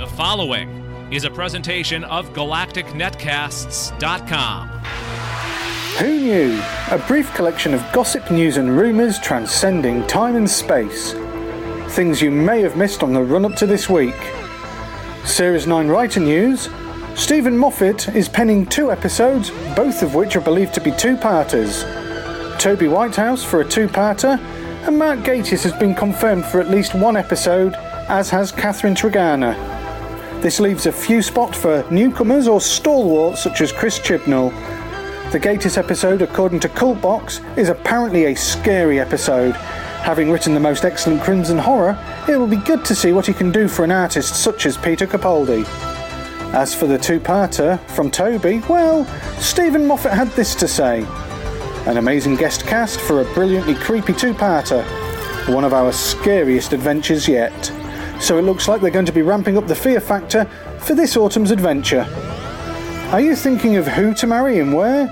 The following is a presentation of GalacticNetcasts.com. Who Knew? A brief collection of gossip, news, and rumours transcending time and space. Things you may have missed on the run up to this week. Series 9 writer news Steven Moffat is penning two episodes, both of which are believed to be two parters. Toby Whithouse for a two parter, and Mark Gatiss has been confirmed for at least one episode, as has Catherine Tregenna. This leaves a few spots for newcomers or stalwarts such as Chris Chibnall. The Gatiss episode, according to Cultbox, is apparently a scary episode. Having written the most excellent Crimson horror, it will be good to see what he can do for an artist such as Peter Capaldi. As for the two parter from Toby, well, Steven Moffat had this to say An amazing guest cast for a brilliantly creepy two parter. One of our scariest adventures yet. So it looks like they're going to be ramping up the fear factor for this autumn's adventure. Are you thinking of who to marry and where?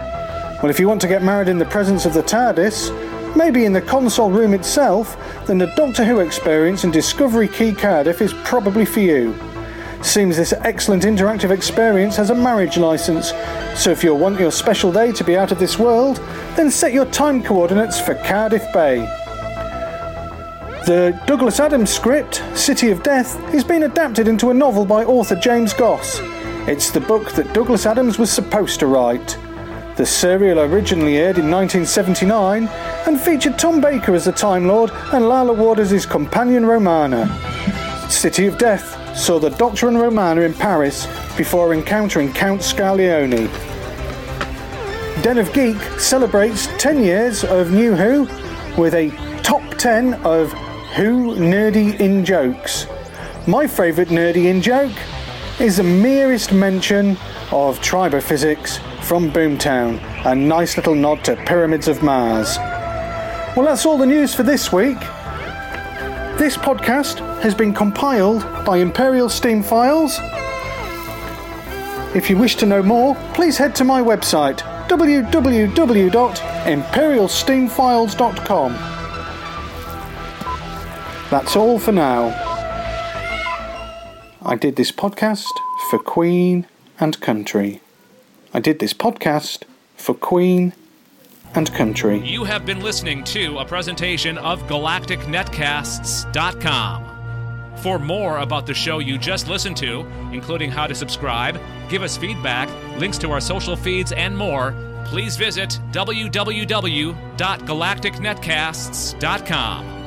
Well, if you want to get married in the presence of the TARDIS, maybe in the console room itself, then the Doctor Who experience in Discovery Key Cardiff is probably for you. Seems this excellent interactive experience has a marriage license, so if you want your special day to be out of this world, then set your time coordinates for Cardiff Bay. The Douglas Adams script, City of Death, is being adapted into a novel by author James Goss. It's the book that Douglas Adams was supposed to write. The serial originally aired in 1979 and featured Tom Baker as the Time Lord and Lalla Ward as his companion Romana. City of Death saw the Doctor and Romana in Paris before encountering Count Scarlioni. Den of Geek celebrates 10 years of New Who with a top 10 of Who nerdy in jokes. My favourite nerdy in joke is the merest mention of tribophysics from Boomtown, a nice little nod to Pyramids of Mars. Well, that's all the news for this week. This podcast has been compiled by Imperial Steam Files. If you wish to know more, please head to my website www.imperialsteamfiles.com. That's all for now. I did this podcast for Queen and Country. I did this podcast for Queen and Country. You have been listening to a presentation of GalacticNetcasts.com. For more about the show you just listened to, including how to subscribe, give us feedback, links to our social feeds, and more, please visit www.galacticnetcasts.com.